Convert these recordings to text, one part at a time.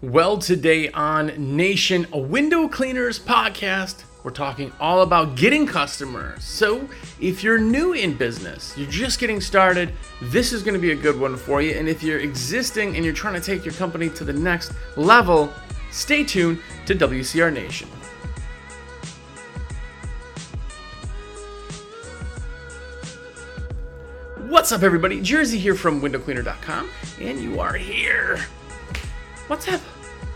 Well, today on Nation, a window cleaners podcast, we're talking all about getting customers. So, if you're new in business, you're just getting started, this is going to be a good one for you. And if you're existing and you're trying to take your company to the next level, stay tuned to WCR Nation. What's up, everybody? Jersey here from windowcleaner.com, and you are here. What's up?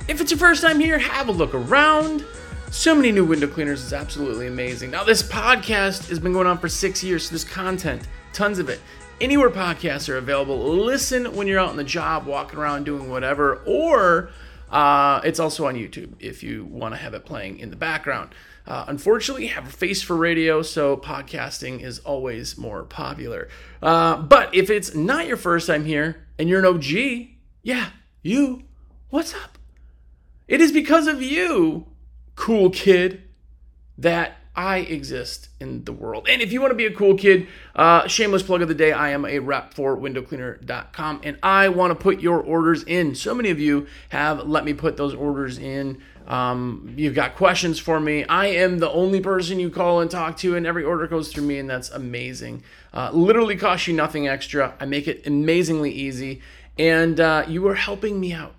If it's your first time here, have a look around. So many new window cleaners is absolutely amazing. Now, this podcast has been going on for six years, so there's content, tons of it. Anywhere podcasts are available, listen when you're out on the job, walking around, doing whatever, or uh, it's also on YouTube if you want to have it playing in the background. Uh, unfortunately, have a face for radio, so podcasting is always more popular. Uh, but if it's not your first time here and you're an OG, yeah, you, what's up? It is because of you, cool kid, that I exist in the world. And if you want to be a cool kid, uh, shameless plug of the day, I am a rep for windowcleaner.com and I want to put your orders in. So many of you have let me put those orders in. Um, you've got questions for me. I am the only person you call and talk to, and every order goes through me, and that's amazing. Uh, literally costs you nothing extra. I make it amazingly easy, and uh, you are helping me out.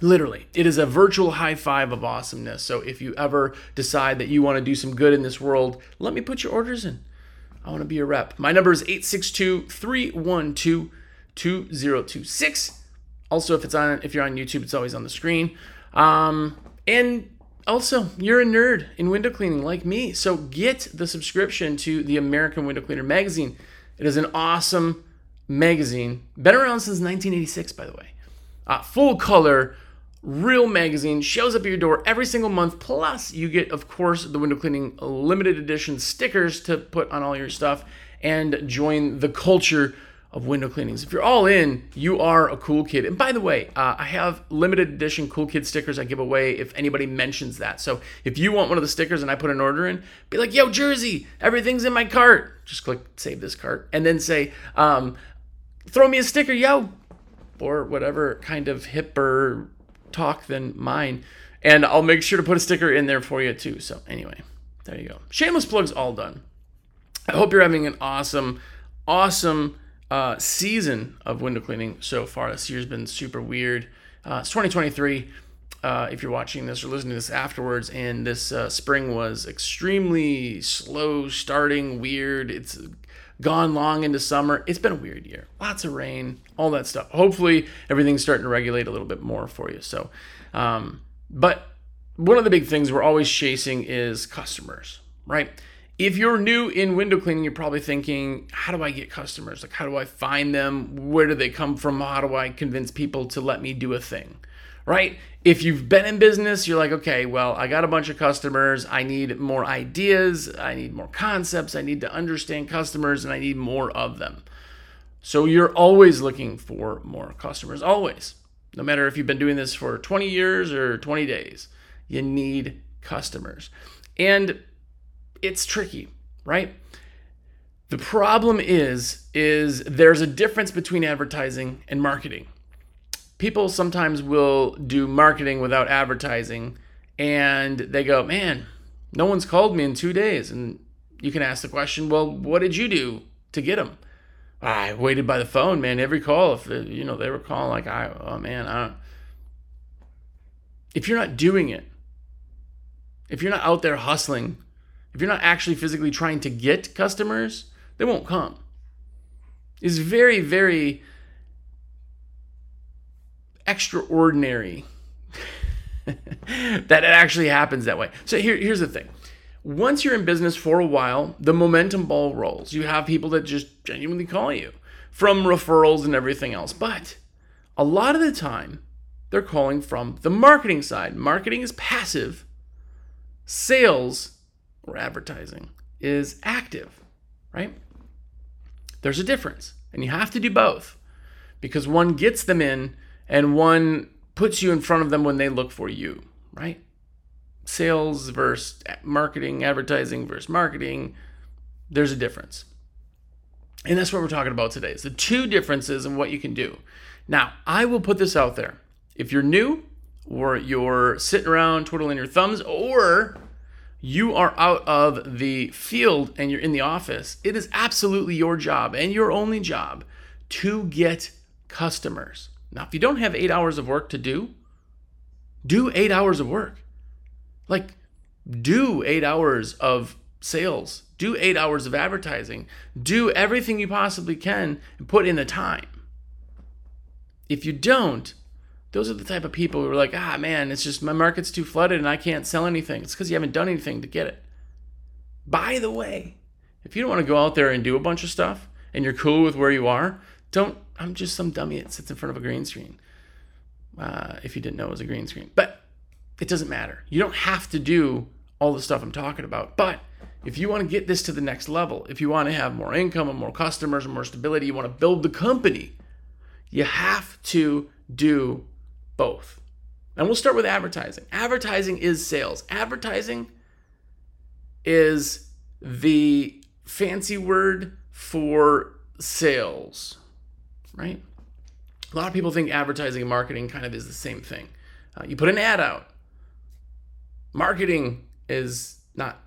Literally, it is a virtual high five of awesomeness. So if you ever decide that you want to do some good in this world, let me put your orders in. I want to be a rep. My number is 862 312 2026. Also, if it's on if you're on YouTube, it's always on the screen. Um, and also, you're a nerd in window cleaning like me. So get the subscription to the American Window Cleaner magazine. It is an awesome magazine. Been around since 1986, by the way. Uh, full color, real magazine shows up at your door every single month. Plus, you get, of course, the window cleaning limited edition stickers to put on all your stuff and join the culture of window cleanings. If you're all in, you are a cool kid. And by the way, uh, I have limited edition cool kid stickers I give away if anybody mentions that. So if you want one of the stickers and I put an order in, be like, yo, Jersey, everything's in my cart. Just click save this cart and then say, um, throw me a sticker, yo, or whatever kind of hipper talk than mine. And I'll make sure to put a sticker in there for you too. So anyway, there you go. Shameless plugs all done. I hope you're having an awesome, awesome uh, season of window cleaning so far. This year's been super weird. Uh, it's 2023. Uh, if you're watching this or listening to this afterwards, and this uh, spring was extremely slow starting, weird. It's gone long into summer. It's been a weird year. Lots of rain, all that stuff. Hopefully, everything's starting to regulate a little bit more for you. So, um, but one of the big things we're always chasing is customers, right? If you're new in window cleaning, you're probably thinking, how do I get customers? Like, how do I find them? Where do they come from? How do I convince people to let me do a thing? Right? If you've been in business, you're like, okay, well, I got a bunch of customers. I need more ideas. I need more concepts. I need to understand customers and I need more of them. So you're always looking for more customers, always. No matter if you've been doing this for 20 years or 20 days, you need customers. And it's tricky, right? The problem is is there's a difference between advertising and marketing. People sometimes will do marketing without advertising and they go, "Man, no one's called me in 2 days." And you can ask the question, "Well, what did you do to get them?" I waited by the phone, man. Every call, if uh, you know they were calling, like I, oh man, I don't. If you're not doing it, if you're not out there hustling, if you're not actually physically trying to get customers, they won't come. It's very, very extraordinary that it actually happens that way. So here, here's the thing. Once you're in business for a while, the momentum ball rolls. You have people that just genuinely call you from referrals and everything else. But a lot of the time, they're calling from the marketing side. Marketing is passive. Sales or advertising is active, right? There's a difference, and you have to do both because one gets them in and one puts you in front of them when they look for you, right? Sales versus marketing, advertising versus marketing, there's a difference. And that's what we're talking about today. It's the two differences in what you can do. Now, I will put this out there. If you're new, or you're sitting around twiddling your thumbs, or you are out of the field and you're in the office, it is absolutely your job and your only job to get customers. Now, if you don't have eight hours of work to do, do eight hours of work. Like, do eight hours of sales, do eight hours of advertising, do everything you possibly can and put in the time. If you don't, those are the type of people who are like, ah, man, it's just my market's too flooded and I can't sell anything. It's because you haven't done anything to get it. By the way, if you don't want to go out there and do a bunch of stuff and you're cool with where you are, don't. I'm just some dummy that sits in front of a green screen. Uh, if you didn't know it was a green screen, but it doesn't matter. You don't have to do all the stuff I'm talking about. But if you want to get this to the next level, if you want to have more income and more customers and more stability, you want to build the company, you have to do both. And we'll start with advertising. Advertising is sales. Advertising is the fancy word for sales, right? A lot of people think advertising and marketing kind of is the same thing. Uh, you put an ad out. Marketing is not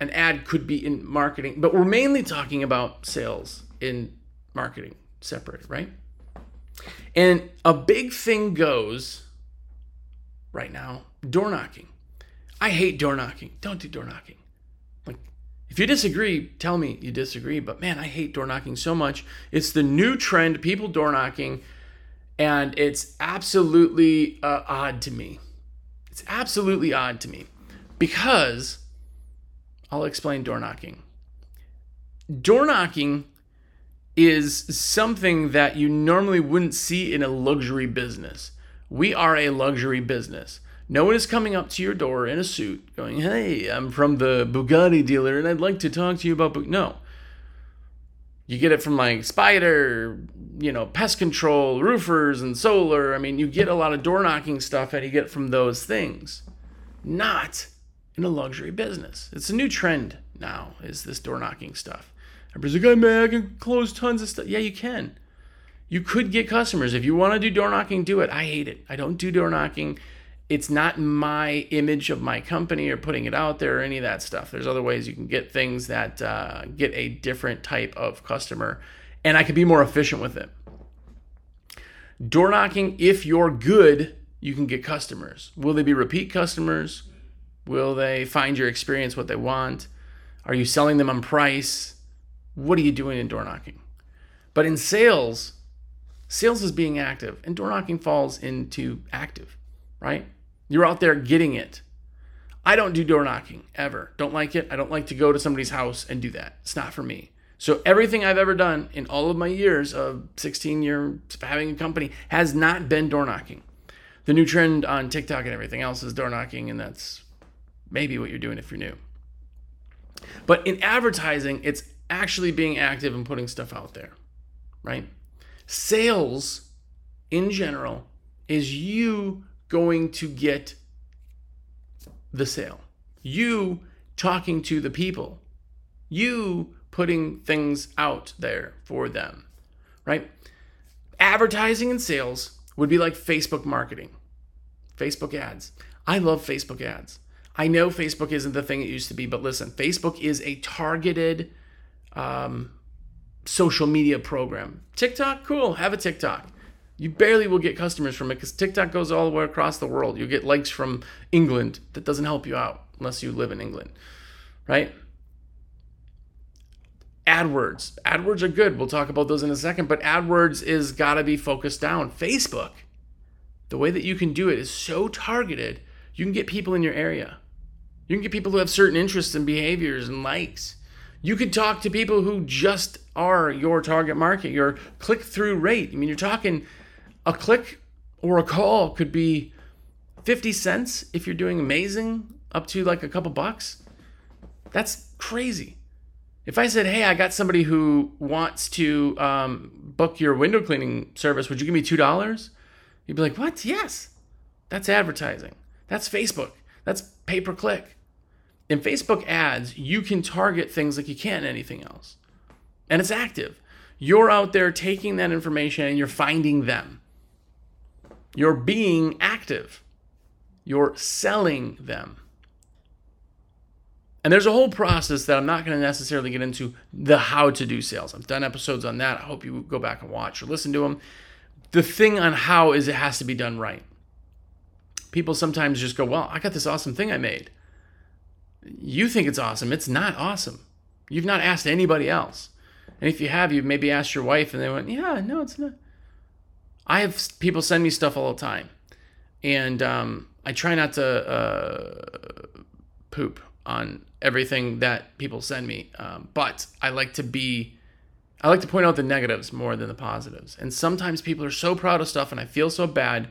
an ad could be in marketing, but we're mainly talking about sales in marketing separate, right? And a big thing goes right now door knocking. I hate door knocking. Don't do door knocking. If you disagree, tell me you disagree. But man, I hate door knocking so much. It's the new trend, people door knocking, and it's absolutely uh, odd to me. It's absolutely odd to me because I'll explain door knocking. Door knocking is something that you normally wouldn't see in a luxury business. We are a luxury business. No one is coming up to your door in a suit going, Hey, I'm from the Bugatti dealer and I'd like to talk to you about. Bu-. No. You get it from like Spider, you know, pest control, roofers, and solar. I mean, you get a lot of door knocking stuff and you get from those things. Not in a luxury business. It's a new trend now, is this door knocking stuff. Everybody's like, man, I can close tons of stuff. Yeah, you can. You could get customers. If you want to do door knocking, do it. I hate it. I don't do door knocking. It's not my image of my company or putting it out there or any of that stuff. There's other ways you can get things that uh, get a different type of customer, and I could be more efficient with it. Door knocking, if you're good, you can get customers. Will they be repeat customers? Will they find your experience what they want? Are you selling them on price? what are you doing in door knocking? But in sales, sales is being active, and door knocking falls into active, right? You're out there getting it. I don't do door knocking ever. Don't like it. I don't like to go to somebody's house and do that. It's not for me. So everything I've ever done in all of my years of 16 years of having a company has not been door knocking. The new trend on TikTok and everything else is door knocking, and that's maybe what you're doing if you're new. But in advertising, it's actually being active and putting stuff out there, right? Sales in general is you going to get the sale, you talking to the people, you putting things out there for them, right? Advertising and sales would be like Facebook marketing, Facebook ads. I love Facebook ads. I know Facebook isn't the thing it used to be, but listen, Facebook is a targeted um, social media program. TikTok, cool, have a TikTok. You barely will get customers from it because TikTok goes all the way across the world. You get likes from England. That doesn't help you out unless you live in England, right? AdWords. AdWords are good. We'll talk about those in a second, but AdWords is got to be focused down. Facebook, the way that you can do it is so targeted, you can get people in your area. You can get people who have certain interests and behaviors and likes. You could talk to people who just are your target market, your click through rate. I mean, you're talking a click or a call could be 50 cents if you're doing amazing, up to like a couple bucks. That's crazy. If I said, hey, I got somebody who wants to um, book your window cleaning service, would you give me $2? You'd be like, what? Yes. That's advertising. That's Facebook. That's pay per click in Facebook ads, you can target things like you can't anything else. And it's active. You're out there taking that information and you're finding them. You're being active. You're selling them. And there's a whole process that I'm not going to necessarily get into the how to do sales. I've done episodes on that. I hope you go back and watch or listen to them. The thing on how is it has to be done right. People sometimes just go, Well, I got this awesome thing I made. You think it's awesome. It's not awesome. You've not asked anybody else. And if you have, you've maybe asked your wife and they went, Yeah, no, it's not. I have people send me stuff all the time. And um, I try not to uh, poop on everything that people send me. Um, but I like to be, I like to point out the negatives more than the positives. And sometimes people are so proud of stuff and I feel so bad.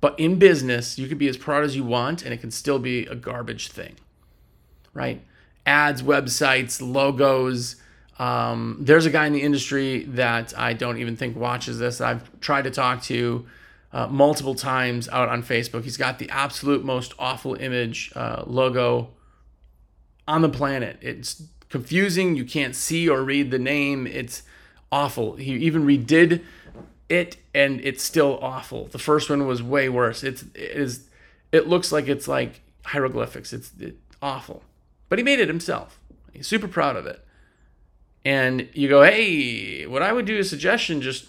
But in business, you can be as proud as you want and it can still be a garbage thing, right? Ads, websites, logos. Um, there's a guy in the industry that I don't even think watches this. I've tried to talk to uh, multiple times out on Facebook. He's got the absolute most awful image uh, logo on the planet. It's confusing. You can't see or read the name. It's awful. He even redid it, and it's still awful. The first one was way worse. It's it is it looks like it's like hieroglyphics. It's it, awful, but he made it himself. He's super proud of it. And you go, hey, what I would do a suggestion, just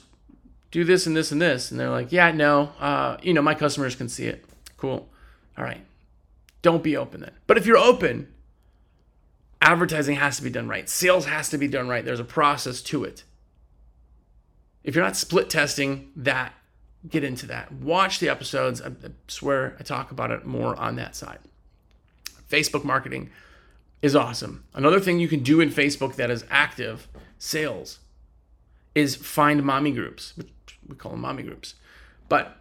do this and this and this. And they're like, yeah, no, uh, you know, my customers can see it. Cool. All right. Don't be open then. But if you're open, advertising has to be done right. Sales has to be done right. There's a process to it. If you're not split testing that, get into that. Watch the episodes. I swear I talk about it more on that side. Facebook marketing is awesome. Another thing you can do in Facebook that is active sales is find mommy groups. We call them mommy groups. But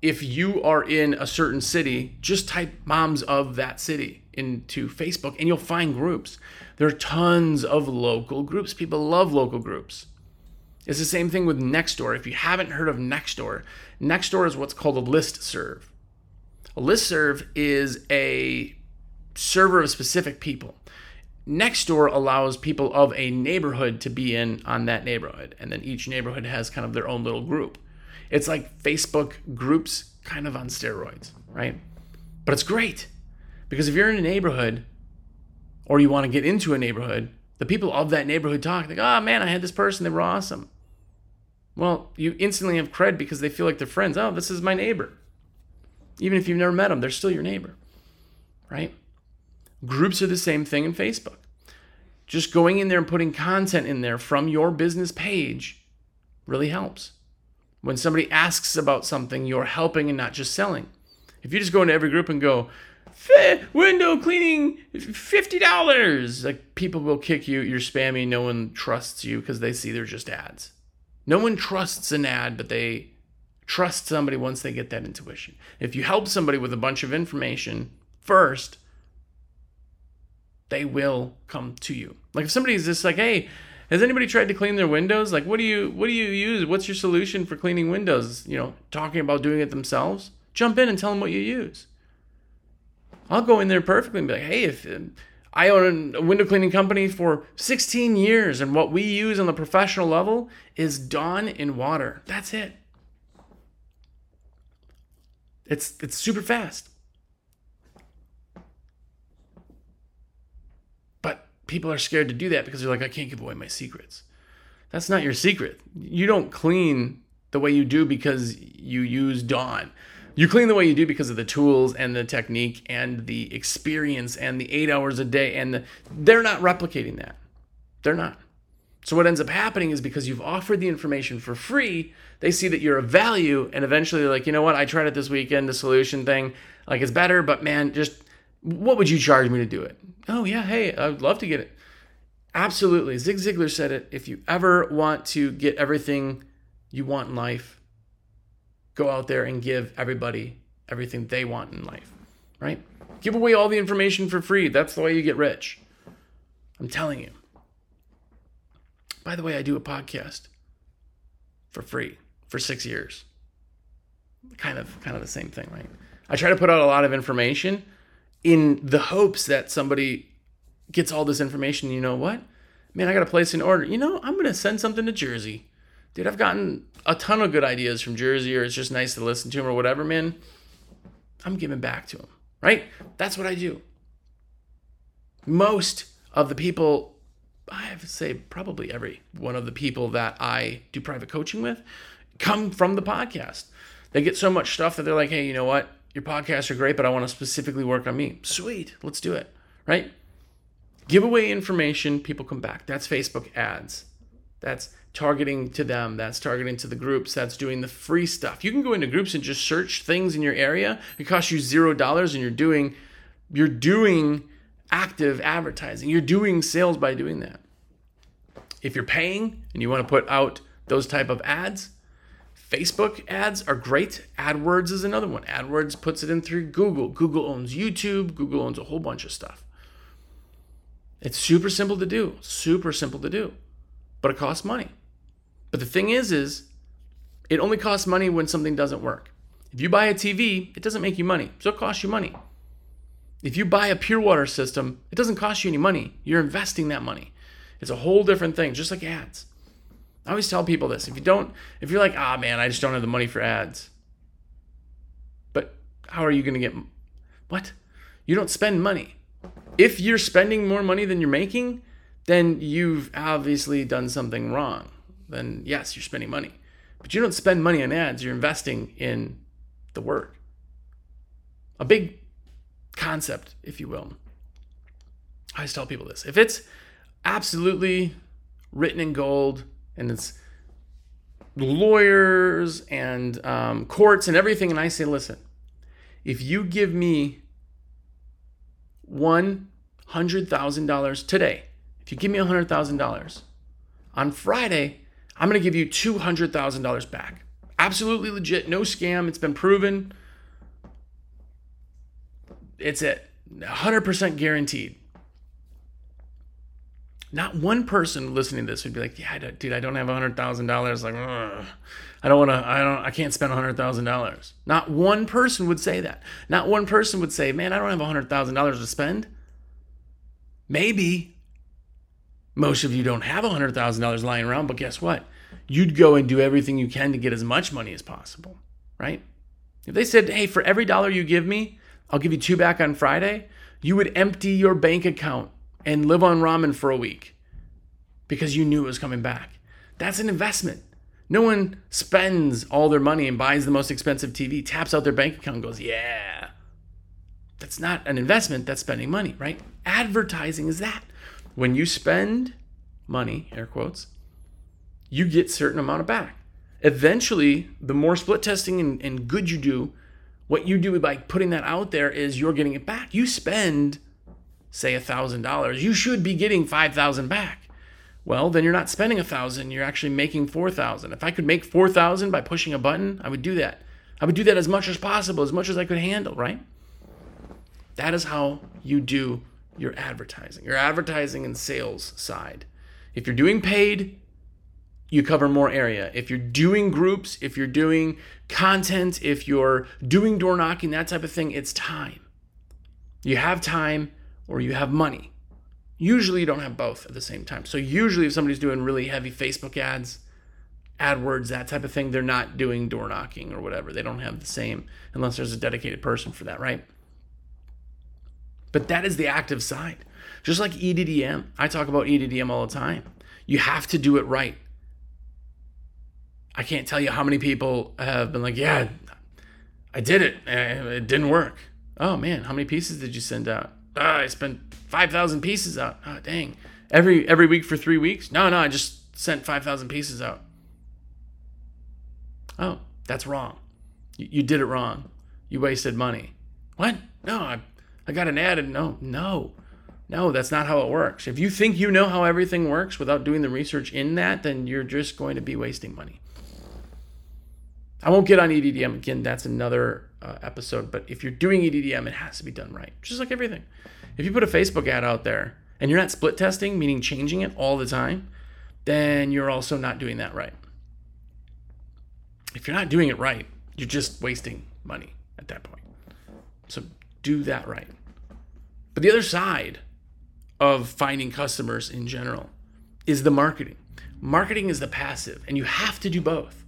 if you are in a certain city, just type moms of that city into Facebook and you'll find groups. There are tons of local groups. People love local groups. It's the same thing with Nextdoor. If you haven't heard of Nextdoor, Nextdoor is what's called a list serve. A list serve is a server of specific people. Nextdoor allows people of a neighborhood to be in on that neighborhood, and then each neighborhood has kind of their own little group. It's like Facebook groups kind of on steroids, right? But it's great because if you're in a neighborhood or you want to get into a neighborhood, the people of that neighborhood talk, like, oh man, I had this person, they were awesome. Well, you instantly have cred because they feel like they're friends. Oh, this is my neighbor. Even if you've never met them, they're still your neighbor, right? Groups are the same thing in Facebook. Just going in there and putting content in there from your business page really helps. When somebody asks about something, you're helping and not just selling. If you just go into every group and go, window cleaning, $50, like people will kick you. You're spammy. No one trusts you because they see they're just ads. No one trusts an ad, but they trust somebody once they get that intuition. If you help somebody with a bunch of information first, they will come to you. Like if somebody's just like, hey, has anybody tried to clean their windows? Like, what do you what do you use? What's your solution for cleaning windows? You know, talking about doing it themselves. Jump in and tell them what you use. I'll go in there perfectly and be like, hey, if um, I own a window cleaning company for 16 years, and what we use on the professional level is Dawn in water. That's it. It's it's super fast. People are scared to do that because they're like, I can't give away my secrets. That's not your secret. You don't clean the way you do because you use Dawn. You clean the way you do because of the tools and the technique and the experience and the eight hours a day. And the, they're not replicating that. They're not. So what ends up happening is because you've offered the information for free, they see that you're of value, and eventually like, you know what, I tried it this weekend, the solution thing, like it's better, but man, just what would you charge me to do it? Oh, yeah, hey, I'd love to get it. Absolutely. Zig Ziglar said it. If you ever want to get everything you want in life, go out there and give everybody everything they want in life, right? Give away all the information for free. That's the way you get rich. I'm telling you. By the way, I do a podcast for free for six years. Kind of, kind of the same thing, right? I try to put out a lot of information in the hopes that somebody gets all this information. You know what? Man, I got to place an order. You know, I'm going to send something to Jersey. dude, I've gotten a ton of good ideas from Jersey, or it's just nice to listen to him, or whatever, man. I'm giving back to him, right? That's what I do. Most of the people, I have to say, probably every one of the people that I do private coaching with come from the podcast. They get so much stuff that they're like, hey, you know what? Your podcasts are great, but I want to specifically work on me. Sweet, let's do it, right? Give away information, people come back. That's Facebook ads. That's targeting to them. That's targeting to the groups. That's doing the free stuff. You can go into groups and just search things in your area. It costs you zero dollars, and you're doing you're doing active advertising. You're doing sales by doing that. If you're paying and you want to put out those type of ads, Facebook ads are great. AdWords is another one. AdWords puts it in through Google. Google owns YouTube. Google owns a whole bunch of stuff. It's super simple to do. Super simple to do. But it costs money. But the thing is is it only costs money when something doesn't work. If you buy a TV, it doesn't make you money. So it costs you money. If you buy a pure water system, it doesn't cost you any money. You're investing that money. It's a whole different thing, just like ads. I always tell people this. If you don't, if you're like, ah, man, I just don't have the money for ads. But how are you going to get, what? You don't spend money. If you're spending more money than you're making, then you've obviously done something wrong. Then yes, you're spending money. But you don't spend money on ads, you're investing in the work. A big concept, if you will. I always tell people this. If it's absolutely written in gold and it's lawyers and um, courts and everything, and I say, listen, if you give me $100,000 today, if you give me $100,000 on Friday, I'm going to give you $200,000 back. Absolutely legit, no scam. It's been proven. It's it. 100% guaranteed. Not one person listening to this would be like, "Yeah, dude, I don't have hundred thousand dollars. Like, Ugh. I don't want to. I don't. I can't spend hundred thousand dollars." Not one person would say that. Not one person would say, "Man, I don't have hundred thousand dollars to spend." Maybe most of you don't have hundred thousand dollars lying around, but guess what? You'd go and do everything you can to get as much money as possible, right? If they said, "Hey, for every dollar you give me, I'll give you two back on Friday," you would empty your bank account and live on ramen for a week because you knew it was coming back. That's an investment. No one spends all their money and buys the most expensive TV, taps out their bank account, goes, Yeah. That's not an investment, that's spending money, right? Advertising is that. When you spend money, air quotes, you get certain amount of back. Eventually, the more split testing and, and good you do, what you do by putting that out there is you're getting it back. You spend say $1,000, you should be getting 5,000 back. Well, then you're not spending 1,000, you're actually making 4,000. If I could make 4,000 by pushing a button, I would do that. I would do that as much as possible, as much as I could handle, right? That is how you do your advertising, your advertising and sales side. If you're doing paid, you cover more area. If you're doing groups, if you're doing content, if you're doing door knocking, that type of thing, it's time. You have time, or you have money. Usually you don't have both at the same time. So usually if somebody's doing really heavy Facebook ads, AdWords, that type of thing, they're not doing door knocking or whatever. They don't have the same unless there's a dedicated person for that, right? But that is the active side. Just like EDDM, I talk about EDDM all the time. You have to do it right. I can't tell you how many people have been like, yeah, I did it. It didn't work. Oh man, how many pieces did you send out? Ah, I spent 5,000 pieces out. Oh, dang. Every every week for 3 weeks? No, no, I just sent 5,000 pieces out. Oh, that's wrong. You, you did it wrong. You wasted money. What? No, I, I got an ad and no, no. No, that's not how it works. If you think you know how everything works without doing the research in that, then you're just going to be wasting money. I won't get on EDDM again. That's another uh, episode. But if you're doing EDDM, it has to be done right, just like everything. If you put a Facebook ad out there and you're not split testing, meaning changing it all the time, then you're also not doing that right. If you're not doing it right, you're just wasting money at that point. So do that right. But the other side of finding customers in general is the marketing. Marketing is the passive, and you have to do both.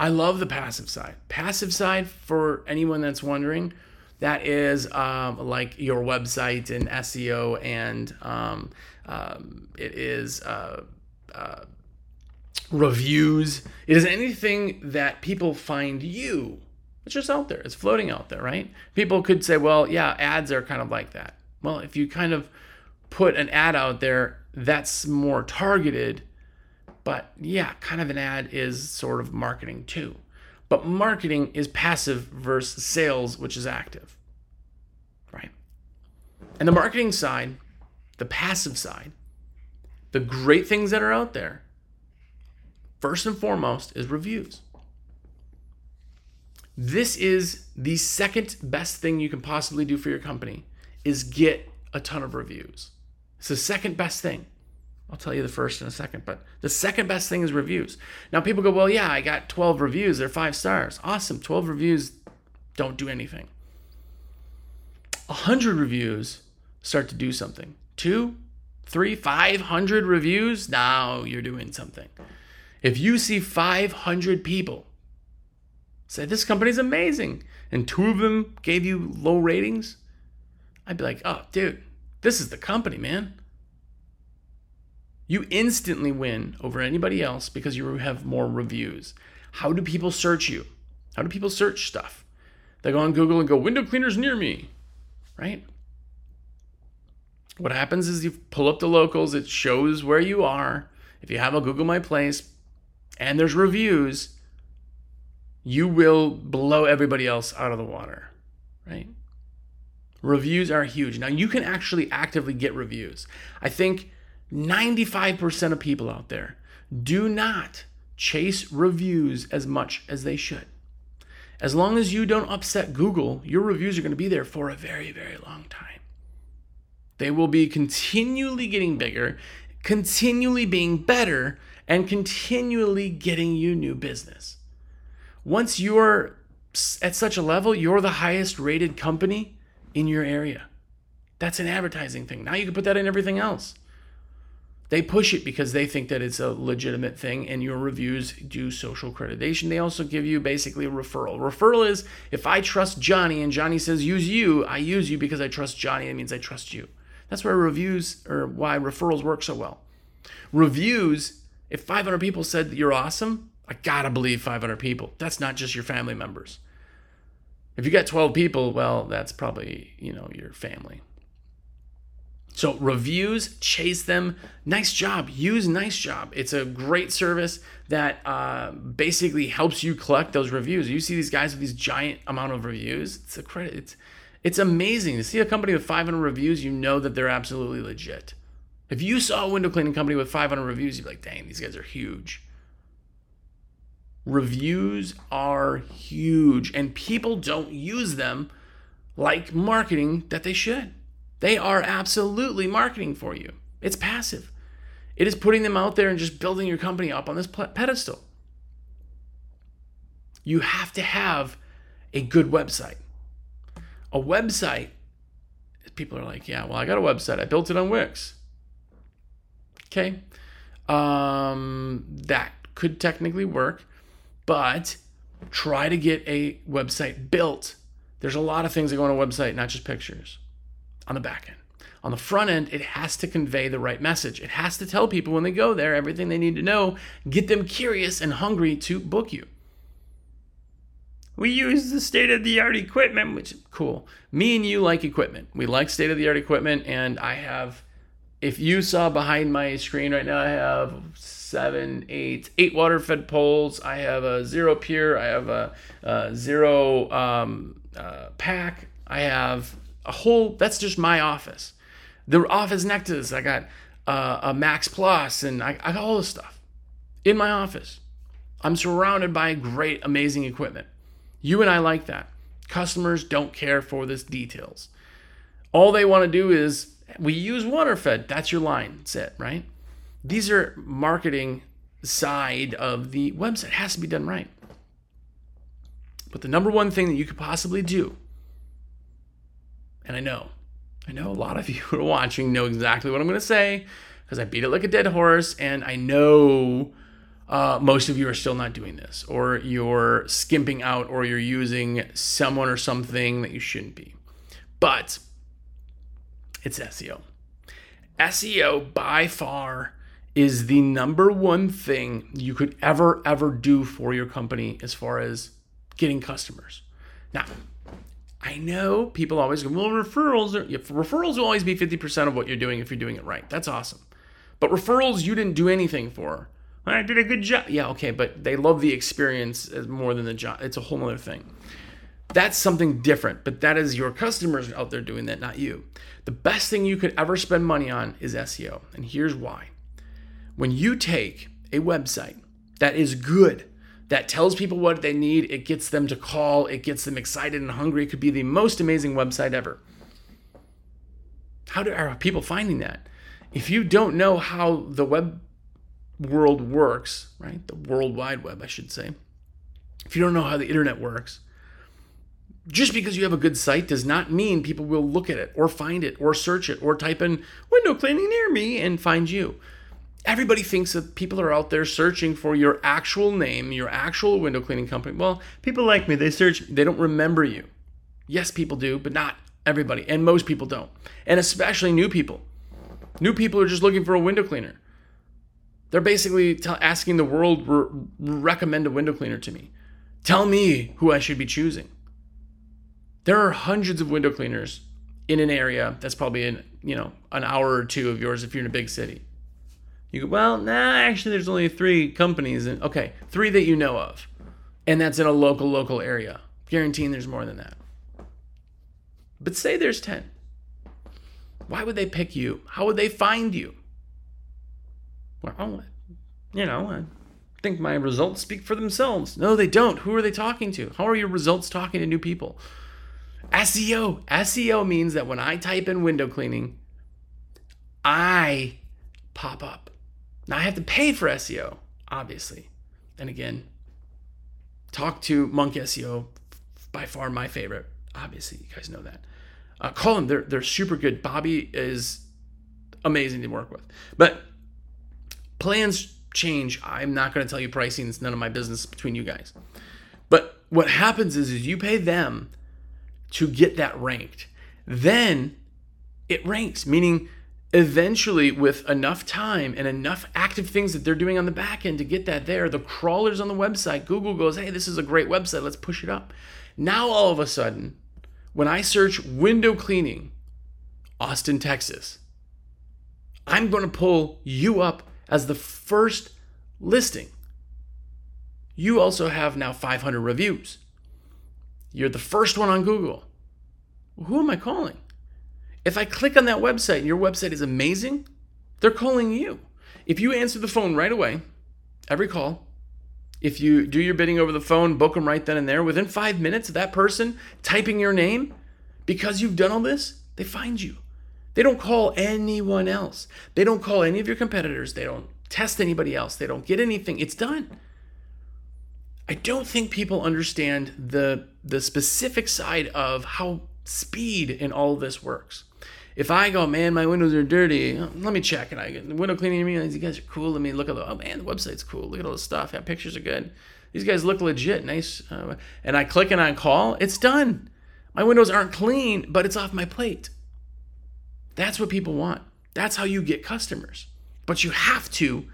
I love the passive side. Passive side, for anyone that's wondering, that is um, like your website and SEO, and um, um, it is uh, uh, reviews. It is anything that people find you. It's just out there. It's floating out there, right? People could say, well, yeah, ads are kind of like that. Well, if you kind of put an ad out there, that's more targeted. But yeah, kind of an ad is sort of marketing too. But marketing is passive versus sales, which is active, right? And the marketing side, the passive side, the great things that are out there, first and foremost, is reviews. This is the second best thing you can possibly do for your company is get a ton of reviews. It's the second best thing. I'll tell you the first in a second, but the second best thing is reviews. Now people go, "Well, yeah, I got 12 reviews. They're 5 stars." Awesome. 12 reviews don't do anything. 100 reviews start to do something. 2, 3, 500 reviews, now you're doing something. If you see 500 people say this company's amazing and two of them gave you low ratings, I'd be like, "Oh, dude, this is the company, man." You instantly win over anybody else because you have more reviews. How do people search you? How do people search stuff? They go on Google and go, window cleaners near me, right? What happens is you pull up the locals, it shows where you are. If you have a Google My Place and there's reviews, you will blow everybody else out of the water, right? Reviews are huge. Now, you can actually actively get reviews. I think 95% of people out there do not chase reviews as much as they should. As long as you don't upset Google, your reviews are going to be there for a very, very long time. They will be continually getting bigger, continually being better, and continually getting you new business. Once you're at such a level, you're the highest rated company in your area. That's an advertising thing. Now you can put that in everything else. They push it because they think that it's a legitimate thing, and your reviews do social accreditation. They also give you basically a referral. Referral is if I trust Johnny and Johnny says use you, I use you because I trust Johnny. It means I trust you. That's why reviews or why referrals work so well. Reviews, if 500 people said you're awesome, I gotta believe 500 people. That's not just your family members. If you got 12 people, well, that's probably, you know, your family. So reviews, chase them. NiceJob. Use NiceJob. It's a great service that uh, basically helps you collect those reviews. You see these guys with these giant amount of reviews. It's a credit. It's it's amazing to see a company with 500 reviews. You know that they're absolutely legit. If you saw a window cleaning company with 500 reviews, you'd be like, "Dang, these guys are huge." Reviews are huge, and people don't use them like marketing that they should. They are absolutely marketing for you. It's passive. It is putting them out there and just building your company up on this pedestal. You have to have a good website. A website, people are like, yeah, well, I got a website. I built it on Wix. Okay. Um, that could technically work, but try to get a website built. There's a lot of things that go on a website, not just pictures on the back end. On the front end, it has to convey the right message. It has to tell people when they go there everything they need to know, get them curious and hungry to book you. We use the state of the art equipment, which is cool. Me and you like equipment. We like state of the art equipment, and I have, if you saw behind my screen right now, I have seven, eight, eight water fed poles. I have a Xero Pure. I have a, a zero um, uh, pack. I have a whole that's just my office. The office this i got uh, a max plus and I, I got all this stuff in my office. I'm surrounded by great amazing equipment. You and i like that. Customers don't care for this details. All they want to do is we use waterfed. That's your line it right? These are marketing side of the website. It has to be done right. But the number one thing that you could possibly do and I know, I know a lot of you who are watching know exactly what I'm going to say because I beat it like a dead horse, and I know uh, most of you are still not doing this, or you're skimping out, or you're using someone or something that you shouldn't be. But it's SEO. SEO by far is the number one thing you could ever, ever do for your company as far as getting customers. Now, I know people always go, well, referrals are, referrals will always be 50% of what you're doing if you're doing it right. That's awesome. But referrals you didn't do anything for. I did a good job. Yeah, okay, but they love the experience uh, more than the job. It's a whole other thing. That's something different, but that is your customers out there doing that, not you. The best thing you could ever spend money on is SEO. And here's why. When you take a website that is good, that tells people what they need, it gets them to call, it gets them excited and hungry. It could be the most amazing website ever. How do, are people finding that? If you don't know how the web world works, right? The World Wide Web, I should say. If you don't know how the internet works, just because you have a good site does not mean people will look at it or find it or search it or type in window cleaning near me and find you. Everybody thinks that people are out there searching for your actual name, your actual window cleaning company. Well, people like me, they search, they don't remember you. Yes, people do, but not everybody. And most people don't. And especially new people. New people are just looking for a window cleaner. They're basically t- asking the world, re- recommend a window cleaner to me. Tell me who I should be choosing. There are hundreds of window cleaners in an area that's probably in, you know, an hour or two of yours if you're in a big city. You go, well, nah, actually, there's only three companies. And okay, three that you know of. And that's in a local, local area. Guaranteeing there's more than that. But say there's 10. Why would they pick you? How would they find you? Well, you know, I think my results speak for themselves. No, they don't. Who are they talking to? How are your results talking to new people? SEO. SEO means that when I type in window cleaning, I pop up. Now I have to pay for SEO, obviously. And again, talk to Monk SEO, by far my favorite. Obviously, you guys know that. Uh, call them; they're they're super good. Bobby is amazing to work with. But plans change. I'm not going to tell you pricing. It's none of my business between you guys. But what happens is, is you pay them to get that ranked. Then it ranks, meaning eventually with enough time and enough active things that they're doing on the back end to get that there, the crawlers on the website, Google goes, hey, this is a great website, let's push it up. Now all of a sudden, when I search window cleaning, Austin, Texas, I'm going to pull you up as the first listing. You also have now 500 reviews. You're the first one on Google. Who am I calling? If I click on that website and your website is amazing, they're calling you. If you answer the phone right away, every call, if you do your bidding over the phone, book them right then and there, within five minutes of that person typing your name, because you've done all this, they find you. They don't call anyone else. They don't call any of your competitors. They don't test anybody else. They don't get anything. It's done. I don't think people understand the the specific side of how speed in all this works. If I go, man, my windows are dirty, let me check. And I get the window cleaning, me, you guys are cool. Let me look at the, oh man, the website's cool. Look at all the stuff. Yeah, pictures are good. These guys look legit, nice. Uh, and I click and I call, it's done. My windows aren't clean, but it's off my plate. That's what people want. That's how you get customers. But you have to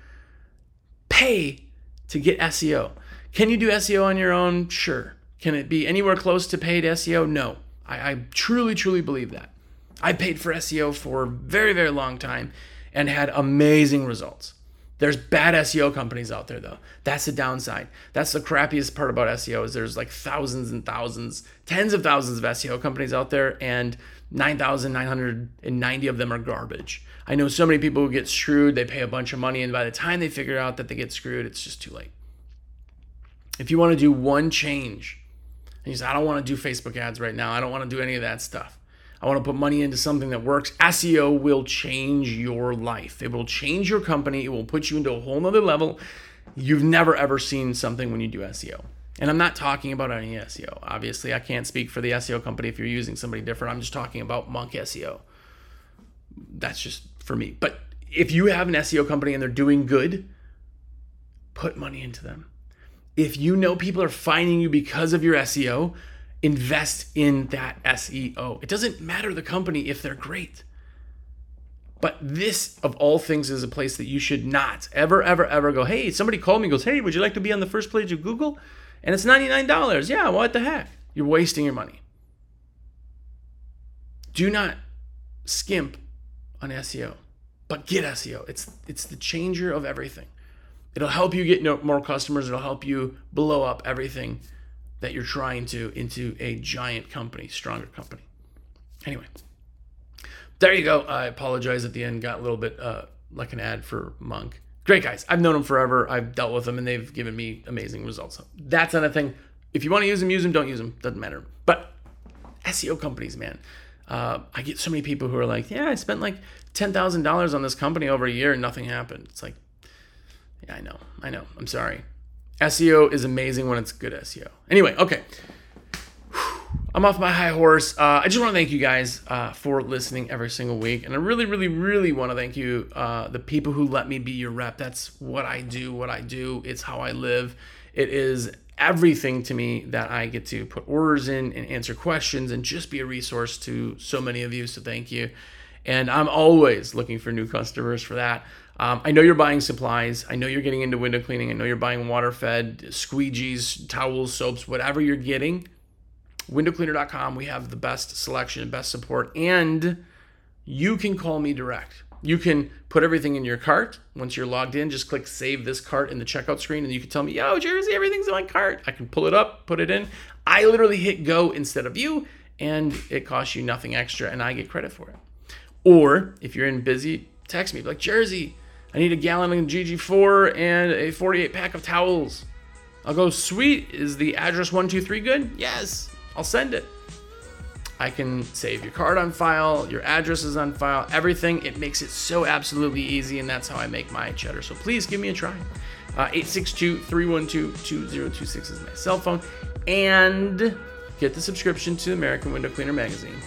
pay to get SEO. Can you do SEO on your own? Sure. Can it be anywhere close to paid SEO? No. I, I truly, truly believe that. I paid for SEO for a very, very long time and had amazing results. There's bad SEO companies out there though. That's the downside. That's the crappiest part about SEO is there's like thousands and thousands, tens of thousands of SEO companies out there and 9,990 of them are garbage. I know so many people who get screwed, they pay a bunch of money and by the time they figure out that they get screwed, it's just too late. If you want to do one change, and you say, I don't want to do Facebook ads right now. I don't want to do any of that stuff. I want to put money into something that works. SEO will change your life. It will change your company. It will put you into a whole nother level. You've never ever seen something when you do SEO. And I'm not talking about any SEO. Obviously, I can't speak for the SEO company if you're using somebody different. I'm just talking about Monk SEO. That's just for me. But if you have an SEO company and they're doing good, put money into them. If you know people are finding you because of your SEO, invest in that SEO. It doesn't matter the company if they're great. But this, of all things, is a place that you should not ever, ever, ever go. Hey, somebody called me goes, Hey, would you like to be on the first page of Google? And it's $99. Yeah, what the heck? You're wasting your money. Do not skimp on SEO, but get SEO. It's it's the changer of everything. It'll help you get more customers. It'll help you blow up everything that you're trying to into a giant company, stronger company. Anyway, there you go. I apologize at the end. Got a little bit uh, like an ad for Monk. Great guys. I've known them forever. I've dealt with them, and they've given me amazing results. That's another thing. If you want to use them, use them. Don't use them. Doesn't matter. But SEO companies, man. Uh, I get so many people who are like, "Yeah, I spent like ten thousand dollars on this company over a year, and nothing happened." It's like, yeah, I know, I know. I'm sorry. SEO is amazing when it's good SEO. Anyway, okay. I'm off my high horse. Uh, I just want to thank you guys uh, for listening every single week. And I really, really, really want to thank you, uh, the people who let me be your rep. That's what I do, what I do. It's how I live. It is everything to me that I get to put orders in and answer questions and just be a resource to so many of you. So thank you. And I'm always looking for new customers for that. Um, I know you're buying supplies. I know you're getting into window cleaning. I know you're buying water fed, squeegees, towels, soaps, whatever you're getting. Windowcleaner.com, we have the best selection and best support. And you can call me direct. You can put everything in your cart. Once you're logged in, just click save this cart in the checkout screen and you can tell me, yo, Jersey, everything's in my cart. I can pull it up, put it in. I literally hit go instead of you, and it costs you nothing extra, and I get credit for it. Or if you're in busy, text me like, Jersey, I need a gallon of GG4 and a 48 pack of towels. I'll go, sweet. Is the address 123 good? Yes, I'll send it. I can save your card on file, your address is on file, everything. It makes it so absolutely easy, and that's how I make my cheddar. So please give me a try. Uh, 862 312 2026 is my cell phone. And get the subscription to American Window Cleaner Magazine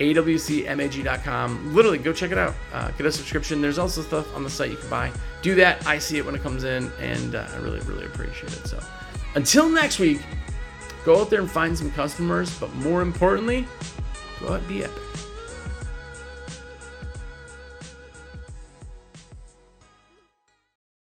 awcmag.com. Literally, go check it out. Uh, get a subscription. There's also stuff on the site you can buy. Do that. I see it when it comes in, and uh, I really, really appreciate it. So, until next week, go out there and find some customers, but more importantly, go out and be epic.